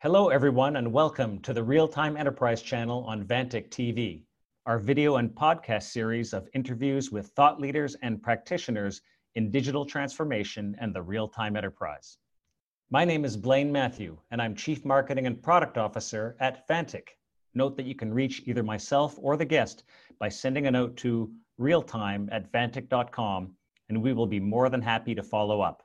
Hello, everyone, and welcome to the Real Time Enterprise channel on Vantiq TV, our video and podcast series of interviews with thought leaders and practitioners in digital transformation and the real time enterprise. My name is Blaine Mathieu, and I'm Chief Marketing and Product Officer at Vantiq. Note that you can reach either myself or the guest by sending a note to realtime at vantiq.com, and we will be more than happy to follow up.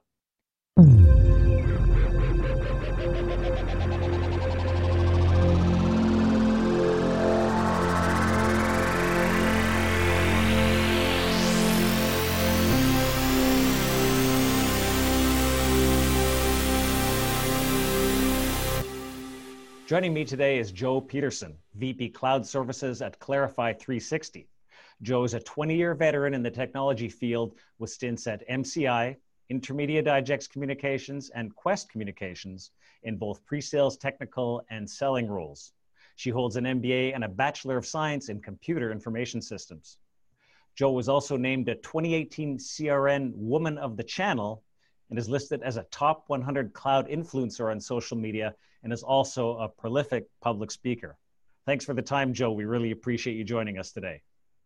Joining me today is Jo Peterson, VP Cloud Services at Clarify 360. Jo is a 20 year veteran in the technology field with stints at MCI, Intermedia Digex Communications, and Qwest Communications in both pre sales, technical, and selling roles. She holds an MBA and a Bachelor of Science in Computer Information Systems. Jo was also named a 2018 CRN Woman of the Channel and is listed as a top 100 cloud influencer on social media and is also a prolific public speaker. Thanks for the time, Jo. We really appreciate you joining us today.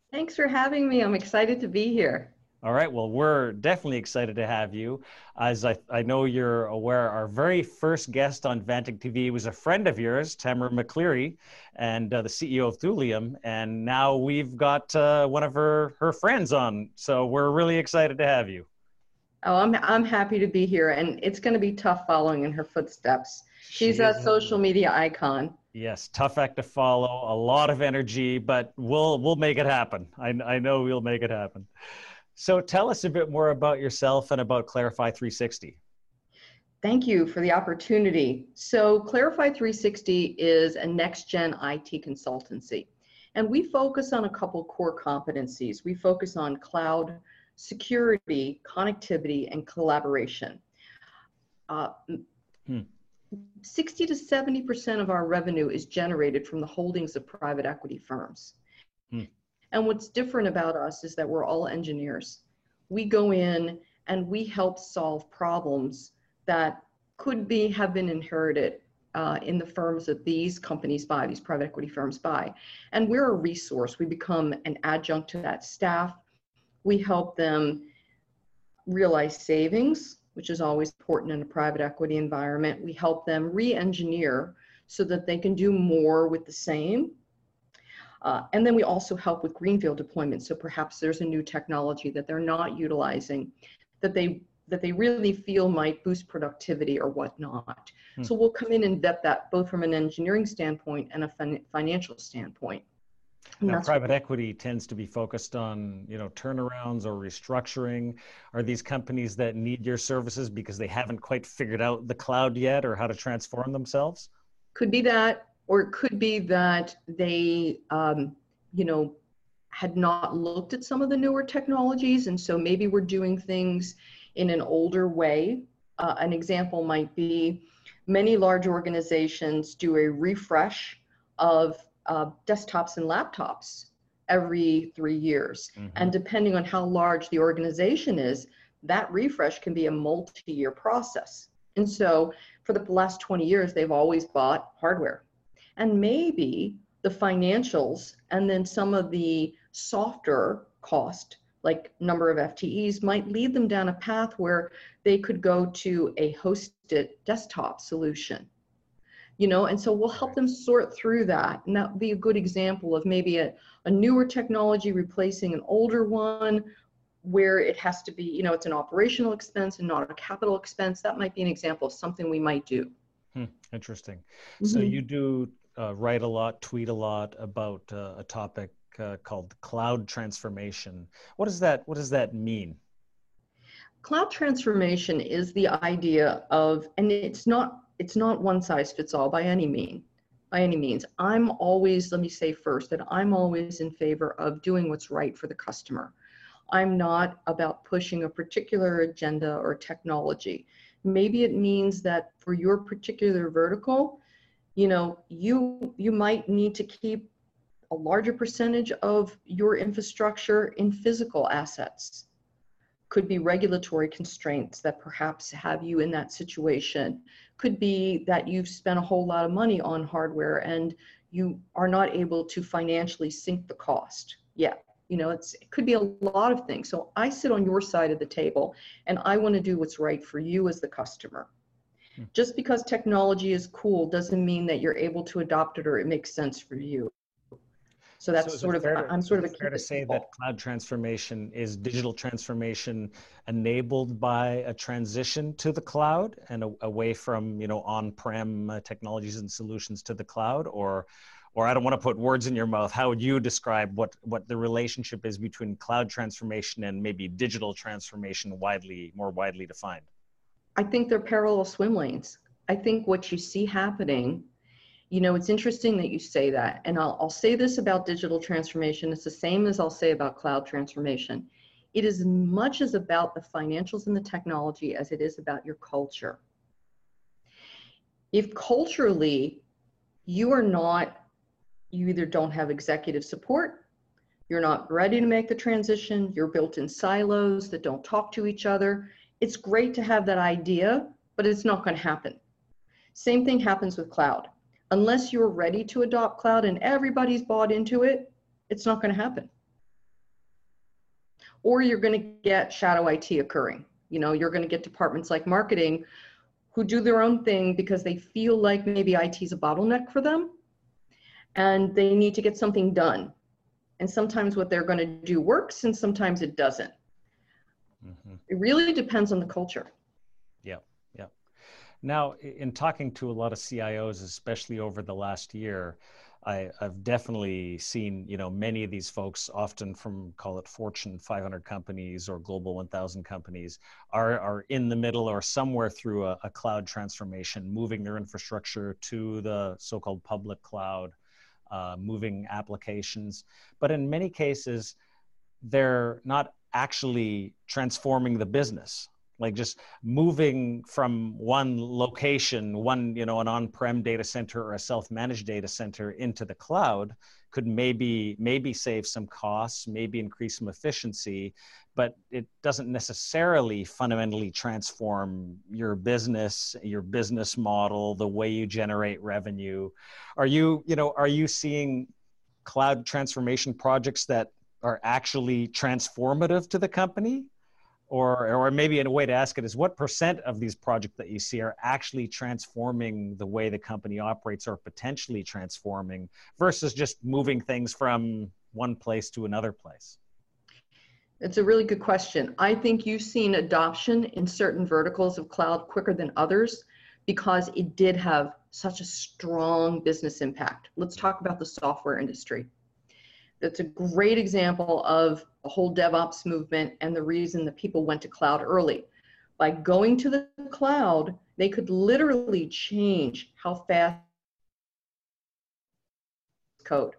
Thanks for having me. I'm excited to be here. All right. Well, we're definitely excited to have you. As I, I know you're aware, our very first guest on Vantiq TV was a friend of yours, Tamara McCleary, and uh, the CEO of Thulium. And now we've got uh, one of her, her friends on. So we're really excited to have you. Oh, I'm, I'm happy to be here. And it's going to be tough following in her footsteps. She's a social media icon. Yes, tough act to follow, a lot of energy, but we'll we'll make it happen. I, I know we'll make it happen. So tell us a bit more about yourself and about Clarify 360. Thank you for the opportunity. So Clarify 360 is a next gen IT consultancy. And we focus on a couple core competencies. We focus on cloud security, connectivity, and collaboration. Uh, hmm. 60 to 70% of our revenue is generated from the holdings of private equity firms. Hmm. And what's different about us is that we're all engineers. We go in and we help solve problems that could be have been inherited uh, in the firms that these companies buy, these private equity firms buy. And we're a resource. We become an adjunct to that staff. We help them realize savings which is always important in a private equity environment. We help them re engineer so that they can do more with the same. Uh, and then we also help with greenfield deployment. So perhaps there's a new technology that they're not utilizing that they that they really feel might boost productivity or whatnot. Hmm. So we'll come in and vet that both from an engineering standpoint and a fin- financial standpoint. Now, private equity tends to be focused on, you know, turnarounds or restructuring. Are these companies that need your services because they haven't quite figured out the cloud yet or how to transform themselves? Could be that, or it could be that they, um, you know, had not looked at some of the newer technologies, and so maybe we're doing things in an older way. Uh, an example might be many large organizations do a refresh of uh, desktops and laptops every three years. Mm-hmm. And depending on how large the organization is, that refresh can be a multi year process. And so for the last 20 years, they've always bought hardware. And maybe the financials and then some of the softer cost, like number of FTEs, might lead them down a path where they could go to a hosted desktop solution you know and so we'll help them sort through that. And that would be a good example of maybe a, a newer technology replacing an older one where it has to be you know it's an operational expense and not a capital expense. That might be an example of something we might do. Hmm, interesting. Mm-hmm. so you do uh, write a lot tweet a lot about uh, a topic uh, called cloud transformation. What does that what does that mean? Cloud transformation is the idea of and it's not it's not one size fits all by any mean by any means. I'm always let me say first that i'm always in favor of doing what's right for the customer. I'm not about pushing a particular agenda or technology. Maybe it means that for your particular vertical you know you you might need to keep a larger percentage of your infrastructure in physical assets could be regulatory constraints that perhaps have you in that situation. Could be that you've spent a whole lot of money on hardware and you are not able to financially sink the cost yet. You know it's it could be a lot of things. So i sit on your side of the table and i want to do what's right for you as the customer. Hmm. just because technology is cool doesn't mean that you're able to adopt it or it makes sense for you so that's so sort of to, i'm sort of a fair to say that cloud transformation is digital transformation enabled by a transition to the cloud and a, away from you know on-prem uh, technologies and solutions to the cloud or or I don't want to put words in your mouth. How would you describe what what the relationship is between cloud transformation and maybe digital transformation, widely more widely defined? I think they're parallel swim lanes. I think what you see happening, you know, it's interesting that you say that, and I'll I'll say this about digital transformation. It's the same as I'll say about cloud transformation. It is much as about the financials and the technology as it is about your culture. If culturally you are not you either don't have executive support, you're not ready to make the transition, you're built in silos that don't talk to each other. It's great to have that idea, but it's not going to happen. Same thing happens with cloud. Unless you're ready to adopt cloud and everybody's bought into it, it's not going to happen. Or you're going to get shadow IT occurring. You know, you're going to get departments like marketing who do their own thing because they feel like maybe IT is a bottleneck for them and they need to get something done. And sometimes what they're going to do works and sometimes it doesn't. Mm-hmm. It really depends on the culture. Yeah, yeah. Now, in talking to a lot of CIOs, especially over the last year, I, have definitely seen, you know, many of these folks, often from call it Fortune 500 companies or Global 1000 companies, are are in the middle or somewhere through a, a cloud transformation, moving their infrastructure to the so-called public cloud uh, moving applications. But in many cases, they're not actually transforming the business like just moving from one location one you know an on-prem data center or a self-managed data center into the cloud could maybe maybe save some costs maybe increase some efficiency but it doesn't necessarily fundamentally transform your business your business model the way you generate revenue. Are you you know are you seeing cloud transformation projects that are actually transformative to the company or or maybe in a way to ask it is what percent of these projects that you see are actually transforming the way the company operates or potentially transforming versus just moving things from one place to another place it's a really good question. I think you've seen adoption in certain verticals of cloud quicker than others because it did have such a strong business impact. Let's talk about the software industry. That's a great example of the whole DevOps movement and the reason that people went to cloud early. By going to the cloud, they could literally change how fast code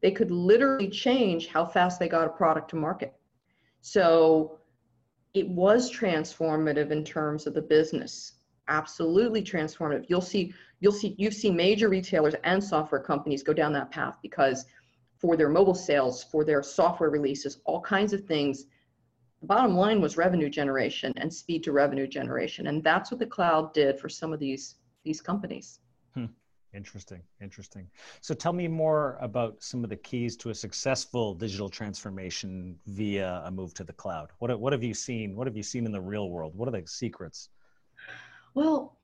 they could literally change how fast they got a product to market. So it was transformative in terms of the business. Absolutely transformative. You'll see, you'll see, you've seen major retailers and software companies go down that path because for their mobile sales, for their software releases, all kinds of things, the bottom line was revenue generation and speed to revenue generation. And that's what the cloud did for some of these, these companies. Hmm. Interesting, interesting. So tell me more about some of the keys to a successful digital transformation via a move to the cloud. What, what have you seen? What have you seen in the real world? What are the secrets? Well,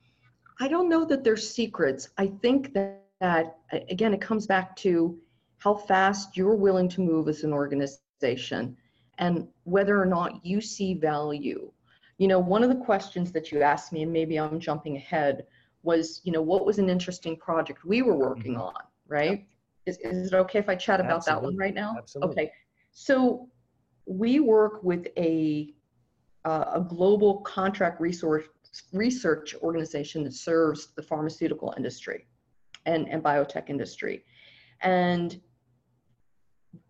I don't know that there's secrets. I think that, that again, it comes back to how fast you're willing to move as an organization and whether or not you see value. You know, one of the questions that you asked me, and maybe I'm jumping ahead, was, you know, what was an interesting project we were working mm-hmm. on, right? Is, is it okay if I chat about Absolutely. that one right now? Absolutely. Okay. So we work with a, uh, a global contract resource research organization that serves the pharmaceutical industry and, and biotech industry. And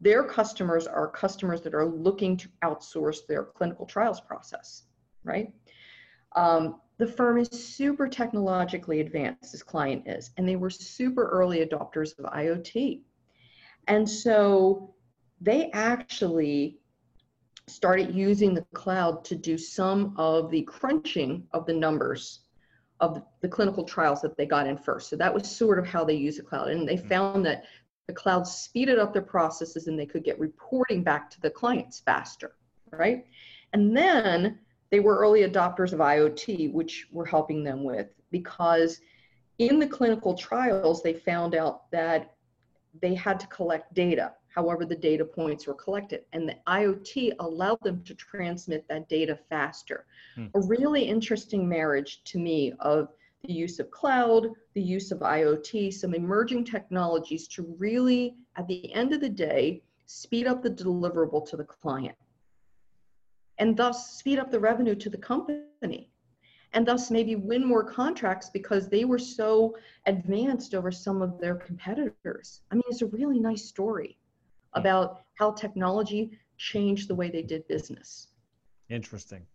their customers are customers that are looking to outsource their clinical trials process, right? Um, the firm is super technologically advanced, this client is, and they were super early adopters of IoT. And so they actually started using the cloud to do some of the crunching of the numbers of the clinical trials that they got in first. So that was sort of how they use the cloud. And they mm-hmm. found that the cloud speeded up their processes and they could get reporting back to the clients faster, right? And then they were early adopters of IoT, which we're helping them with because in the clinical trials, they found out that they had to collect data however the data points were collected. And the IoT allowed them to transmit that data faster. Hmm. A really interesting marriage to me of the use of cloud, the use of IoT, some emerging technologies to really, at the end of the day, speed up the deliverable to the client and thus speed up the revenue to the company and thus maybe win more contracts because they were so advanced over some of their competitors. I mean, it's a really nice story about how technology changed the way they did business. Interesting.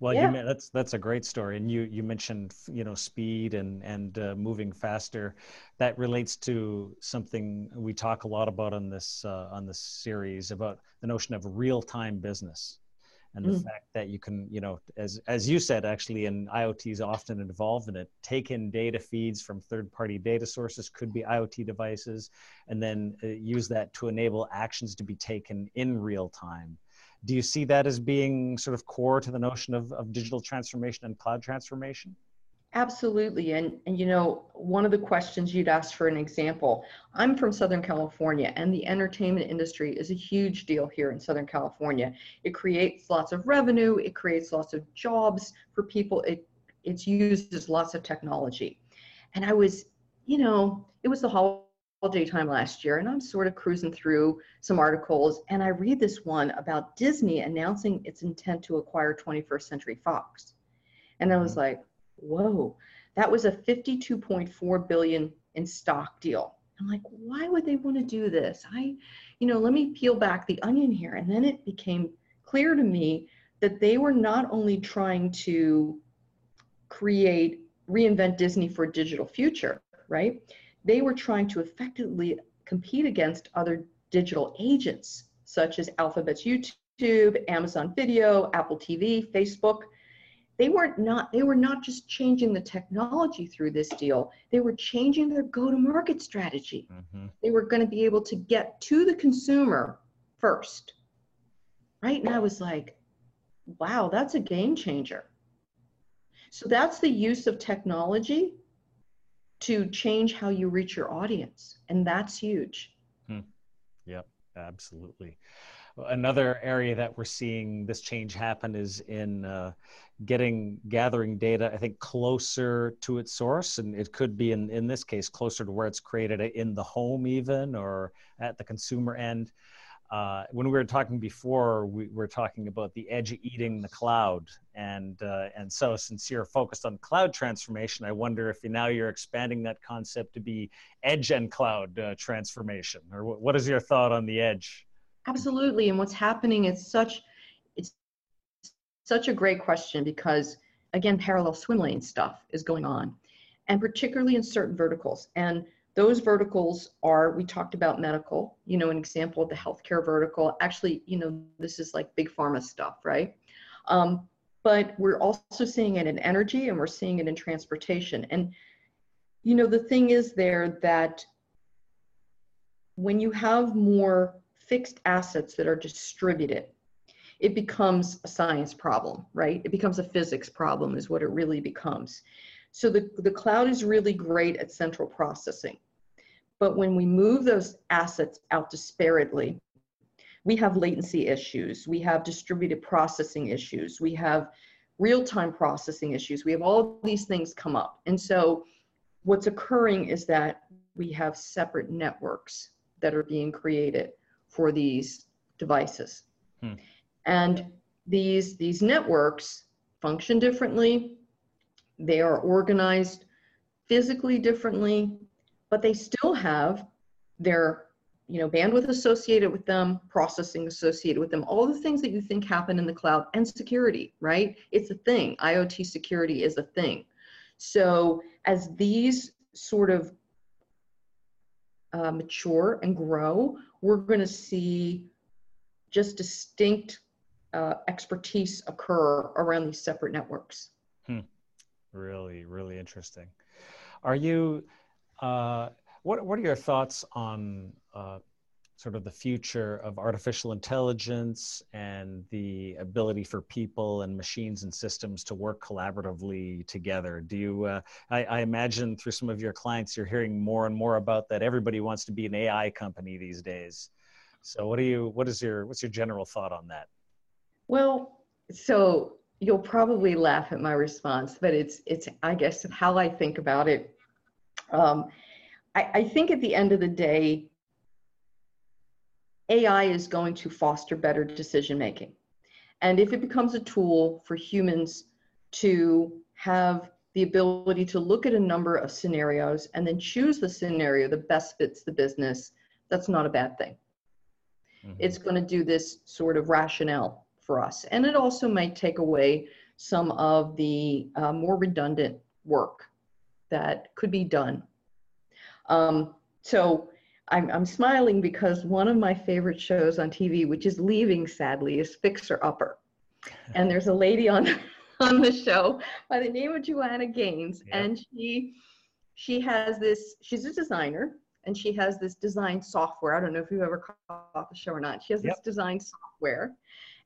Well, yeah. you, that's that's a great story, and you you mentioned you know speed and and uh, moving faster. That relates to something we talk a lot about on this uh, on this series about the notion of real time business and the mm. fact that you can you know as as you said actually and iot is often involved in it take in data feeds from third party data sources could be iot devices and then uh, use that to enable actions to be taken in real time do you see that as being sort of core to the notion of, of digital transformation and cloud transformation Absolutely. And, and you know, one of the questions you'd ask for an example, I'm from Southern California and the entertainment industry is a huge deal here in Southern California. It creates lots of revenue, it creates lots of jobs for people. It it's used as lots of technology. And I was, you know, it was the holiday time last year and I'm sort of cruising through some articles and I read this one about Disney announcing its intent to acquire 21st Century Fox. And I was mm-hmm. like, whoa, that was a 52.4 billion in stock deal. I'm like, why would they want to do this? I, you know, let me peel back the onion here. And then it became clear to me that they were not only trying to create, reinvent Disney for a digital future, right? They were trying to effectively compete against other digital agents, such as Alphabet's YouTube, Amazon Video, Apple TV, Facebook. They weren't not they were not just changing the technology through this deal. They were changing their go to market strategy. Mm-hmm. they were going to be able to get to the consumer first. Right? And i was like wow that's a game changer. So that's the use of technology to change how you reach your audience and that's huge. Hmm. yep absolutely. Another area that we're seeing this change happen is in uh, getting gathering data i think closer to its source and it could be in in this case closer to where it's created in the home even or at the consumer end uh, when we were talking before we were talking about the edge eating the cloud and uh, and so since you're focused on cloud transformation i wonder if you, now you're expanding that concept to be edge and cloud uh, transformation or what is your thought on the edge? Absolutely and what's happening is such it's such a great question because again parallel swim lane stuff is going on and particularly in certain verticals and those verticals are we talked about medical you know an example of the healthcare vertical actually you know this is like big pharma stuff right um, but we're also seeing it in energy and we're seeing it in transportation and you know the thing is there that when you have more fixed assets that are distributed it becomes a science problem, right? It becomes a physics problem, is what it really becomes. So the, the cloud is really great at central processing. But when we move those assets out disparately, we have latency issues, we have distributed processing issues, we have real time processing issues, we have all these things come up. And so what's occurring is that we have separate networks that are being created for these devices. Hmm. And these, these networks function differently. They are organized physically differently, but they still have their you know bandwidth associated with them processing associated with them all the things that you think happen in the cloud and security right? It's a thing. Iot security is a thing. So as these sort of uh, mature and grow we're going to see just distinct uh, expertise occur around these separate networks. Really, really interesting. Are you, uh, what, what are your thoughts on uh, sort of the future of artificial intelligence and the ability for people and machines and systems to work collaboratively together. Do you, uh, I, I, imagine through some of your clients, you're hearing more and more about that. Everybody wants to be an AI company these days. So what do you, what is your, what's your general thought on that? Well, so you'll probably laugh at my response, but it's, it's, I guess how I think about it. Um, I, I think at the end of the day, AI is going to foster better decision making. And if it becomes a tool for humans to have the ability to look at a number of scenarios and then choose the scenario that best fits the business, that's not a bad thing. Mm-hmm. It's going to do this sort of rationale for us. And it also might take away some of the uh, more redundant work that could be done. Um, so I'm, I'm smiling because one of my favorite shows on TV, which is leaving sadly, is Fixer Upper. And there's a lady on, on the show by the name of Joanna Gaines. And she she has this, she's a designer and she has this design software. I don't know if you've ever caught the show or not. She has yep. this design software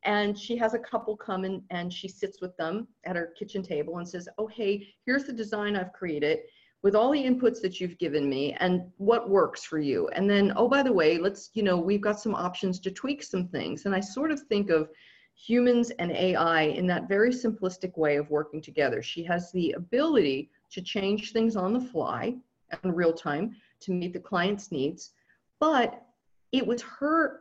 and she has a couple come in and she sits with them at her kitchen table and says, Oh, hey, here's the design I've created with all the inputs that you've given me and what works for you. And then, oh, by the way, let's, you know, we've got some options to tweak some things. And I sort of think of humans and AI in that very simplistic way of working together. She has the ability to change things on the fly in real time to meet the client's needs. But it was her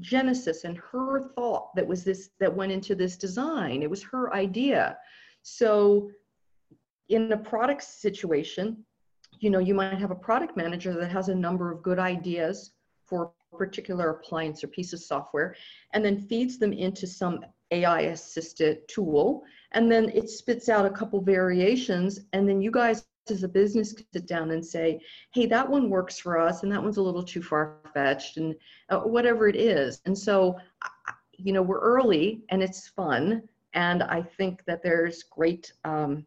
genesis and her thought that was this that went into this design. It was her idea. So in a product situation, you know, you might have a product manager that has a number of good ideas for a particular appliance or piece of software and then feeds them into some AI assisted tool. And then it spits out a couple variations. And then you guys as a business could sit down and say, hey, that one works for us and that one's a little too far fetched and uh, whatever it is. And so, you know, we're early and it's fun. And I think that there's great um,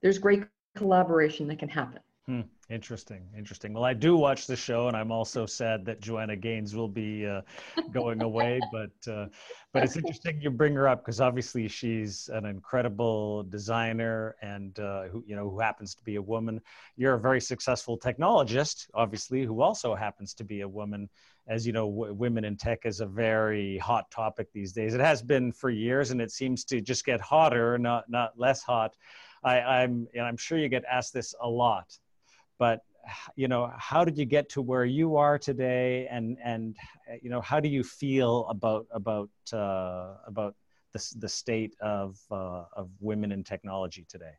there's great collaboration that can happen. Hmm. Interesting, interesting. Well, I do watch the show, and I'm also sad that Joanna Gaines will be uh, going away. But uh, but it's interesting you bring her up because obviously she's an incredible designer, and uh, who you know who happens to be a woman. You're a very successful technologist, obviously, who also happens to be a woman. As you know, w- women in tech is a very hot topic these days. It has been for years, and it seems to just get hotter, not not less hot. I, I'm, and I'm sure you get asked this a lot, but you know, how did you get to where you are today, and and you know, how do you feel about about uh, about the the state of uh, of women in technology today?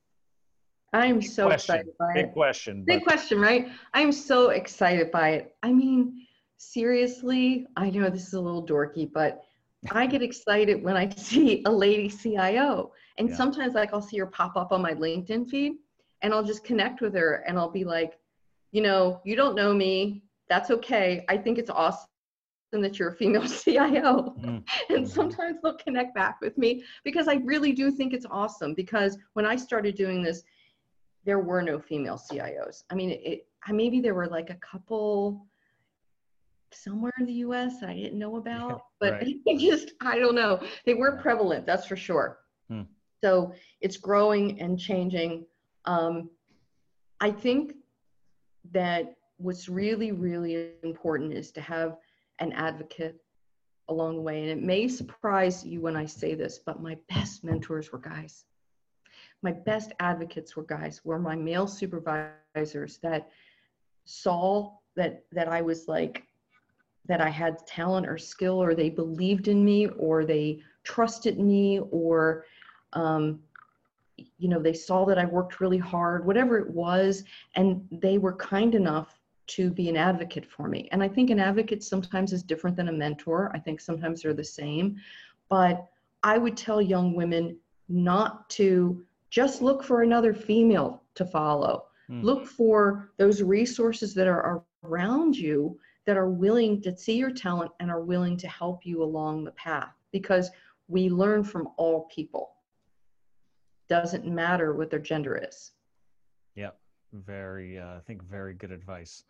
I'm Big so question. excited by it. Big it. question. Big but... question, right? I'm so excited by it. I mean, seriously, I know this is a little dorky, but I get excited when I see a lady CIO. And yeah. sometimes like I'll see her pop up on my LinkedIn feed and I'll just connect with her and I'll be like, you know, you don't know me. That's okay. I think it's awesome that you're a female CIO. Mm-hmm. and sometimes they'll connect back with me because I really do think it's awesome because when I started doing this, there were no female CIOs. I mean, it, maybe there were like a couple somewhere in the US that I didn't know about, but right. just, I don't know. They weren't prevalent, that's for sure. Hmm. So it's growing and changing. Um, I think that what's really, really important is to have an advocate along the way. And it may surprise you when I say this, but my best mentors were guys. My best advocates were guys, were my male supervisors that saw that that I was like that I had talent or skill or they believed in me or they trusted me or um, you know, they saw that I worked really hard, whatever it was, and they were kind enough to be an advocate for me. And I think an advocate sometimes is different than a mentor. I think sometimes they're the same. But I would tell young women not to just look for another female to follow. Mm. Look for those resources that are around you that are willing to see your talent and are willing to help you along the path. Because we learn from all people. Doesn't matter what their gender is. Yeah, very, uh, I think, very good advice.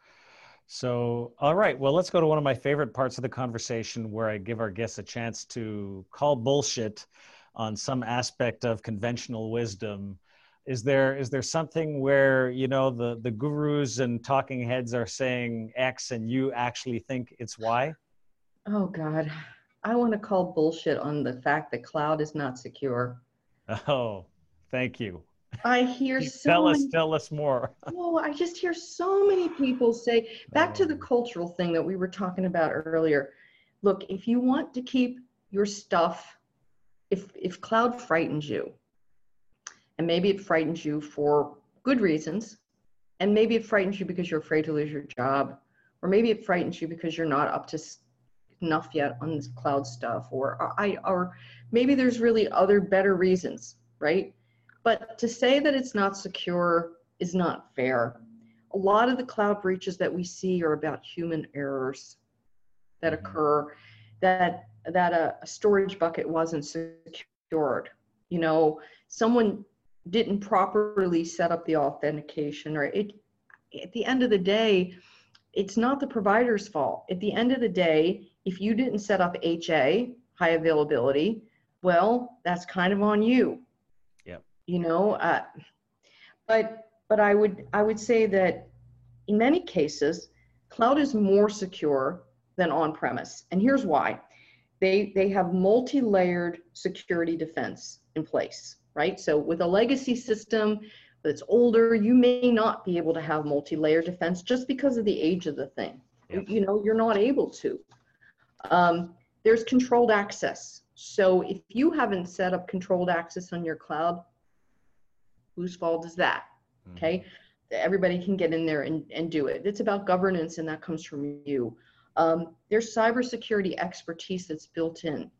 So, all right, well, let's go to one of my favorite parts of the conversation where I give our guests a chance to call bullshit on some aspect of conventional wisdom. Is there is there something where you know the the gurus and talking heads are saying X and you actually think it's Y? Oh God, I want to call bullshit on the fact that cloud is not secure. Oh, thank you. I hear so tell us, many, tell us more. oh, I just hear so many people say back to the cultural thing that we were talking about earlier. Look, if you want to keep your stuff, if if cloud frightens you, and maybe it frightens you for good reasons, and maybe it frightens you because you're afraid to lose your job, or maybe it frightens you because you're not up to enough yet on this cloud stuff, or I or maybe there's really other better reasons, right? But to say that it's not secure is not fair. A lot of the cloud breaches that we see are about human errors that Mhm. occur, that that a, a storage bucket wasn't secured. You know, someone didn't properly set up the authentication, or it. At the end of the day, it's not the provider's fault. At the end of the day, if you didn't set up HA, high availability, well, that's kind of on you. You know, uh, but but I would I would say that in many cases, cloud is more secure than on-premise, and here's why. They they have multi-layered security defense in place, right? So with a legacy system that's older, you may not be able to have multi-layer defense just because of the age of the thing. Yep. You know, you're not able to. Um, there's controlled access. So if you haven't set up controlled access on your cloud, whose fault is that? Mhm. Okay. Everybody can get in there and, and do it. It's about governance, and that comes from you. Um, there's cybersecurity expertise that's built in.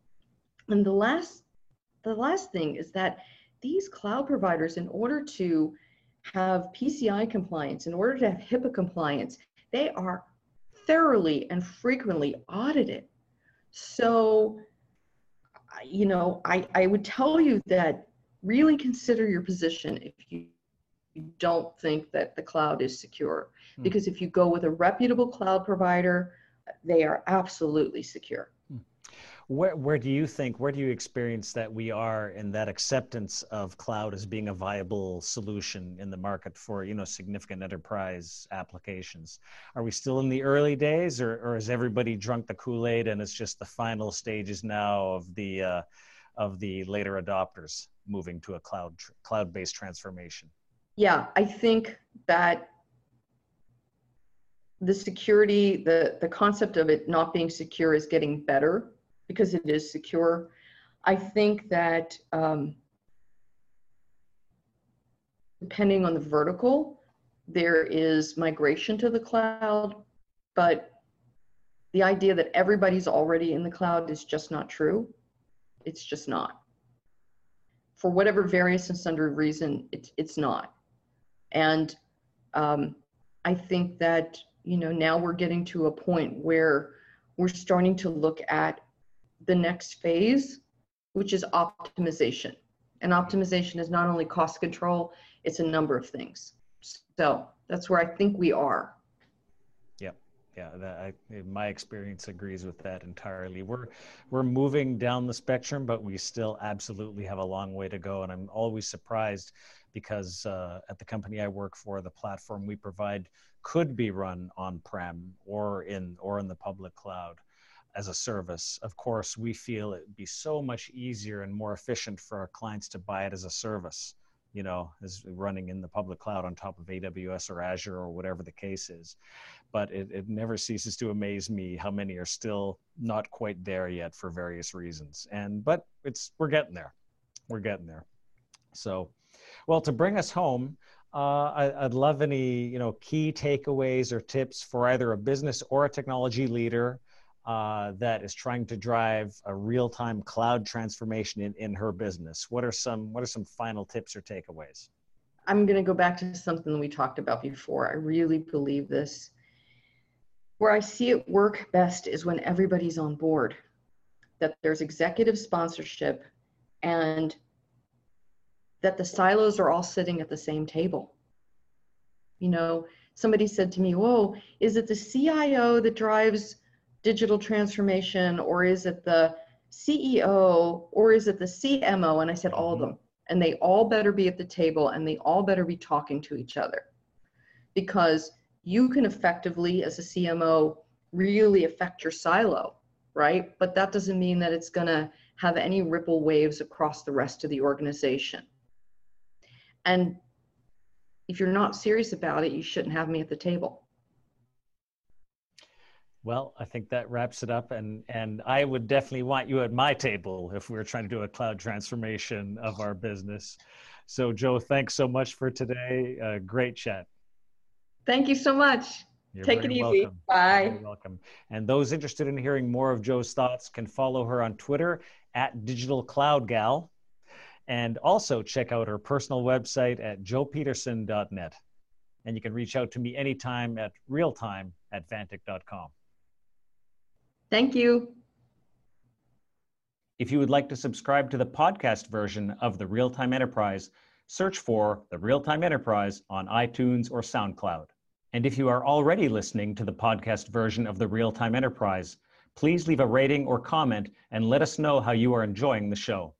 And the last, the last thing is that these cloud providers, in order to have PCI compliance, in order to have HIPAA compliance, they are thoroughly and frequently audited. So, you know, I, I would tell you that really consider your position if you, don't think that the cloud is secure. Hmm. Because if you go with a reputable cloud provider, they are absolutely secure. Where, where do you think, where do you experience that we are in that acceptance of cloud as being a viable solution in the market for, you know, significant enterprise applications? Are we still in the early days or, or has everybody drunk the Kool-Aid and it's just the final stages now of the, uh, of the later adopters moving to a cloud, tr- cloud-based transformation? Yeah, I think that the security, the, the concept of it not being secure is getting better because it is secure. I think that um, depending on the vertical, there is migration to the cloud, but the idea that everybody's already in the cloud is just not true. It's just not. For whatever various and sundry reason, it's it's not. And um, I think that you know now we're getting to a point where we're starting to look at the next phase, which is optimization. And optimization is not only cost control; it's a number of things. So that's where I think we are. Yeah, that I, my experience agrees with that entirely. We're we're moving down the spectrum, but we still absolutely have a long way to go. And I'm always surprised because uh, at the company I work for, the platform we provide could be run on-prem or in or in the public cloud as a service. Of course, we feel it'd be so much easier and more efficient for our clients to buy it as a service. You know, is running in the public cloud on top of AWS or Azure or whatever the case is. But it, it never ceases to amaze me how many are still not quite there yet for various reasons. And but it's we're getting there. We're getting there. So well to bring us home uh, I, i'd love any you know key takeaways or tips for either a business or a technology leader uh, that is trying to drive a real-time cloud transformation in, in her business what are some what are some final tips or takeaways I'm going to go back to something we talked about before. I really believe this. Where I see it work best is when everybody's on board. that there's executive sponsorship and that the silos are all sitting at the same table. You know, somebody said to me, Whoa, is it the CIO that drives digital transformation, or is it the CEO, or is it the CMO? And I said, All of mm-hmm. them. And they all better be at the table and they all better be talking to each other. Because you can effectively, as a CMO, really affect your silo, right? But that doesn't mean that it's going to have any ripple waves across the rest of the organization. And if you're not serious about it, you shouldn't have me at the table. Well, I think that wraps it up, and and I would definitely want you at my table if we were trying to do a cloud transformation of our business. So, Jo, thanks so much for today. Uh, great chat. Thank you so much. You're Take it easy. Welcome. Bye. You're welcome. And those interested in hearing more of Jo's thoughts can follow her on Twitter at Digital Cloud Gal. And also check out her personal website at jopeterson.net. And you can reach out to me anytime at realtime at vantiq.com. Thank you. If you would like to subscribe to the podcast version of the Real Time Enterprise, search for the Real Time Enterprise on iTunes or SoundCloud. And if you are already listening to the podcast version of the Real Time Enterprise, please leave a rating or comment and let us know how you are enjoying the show.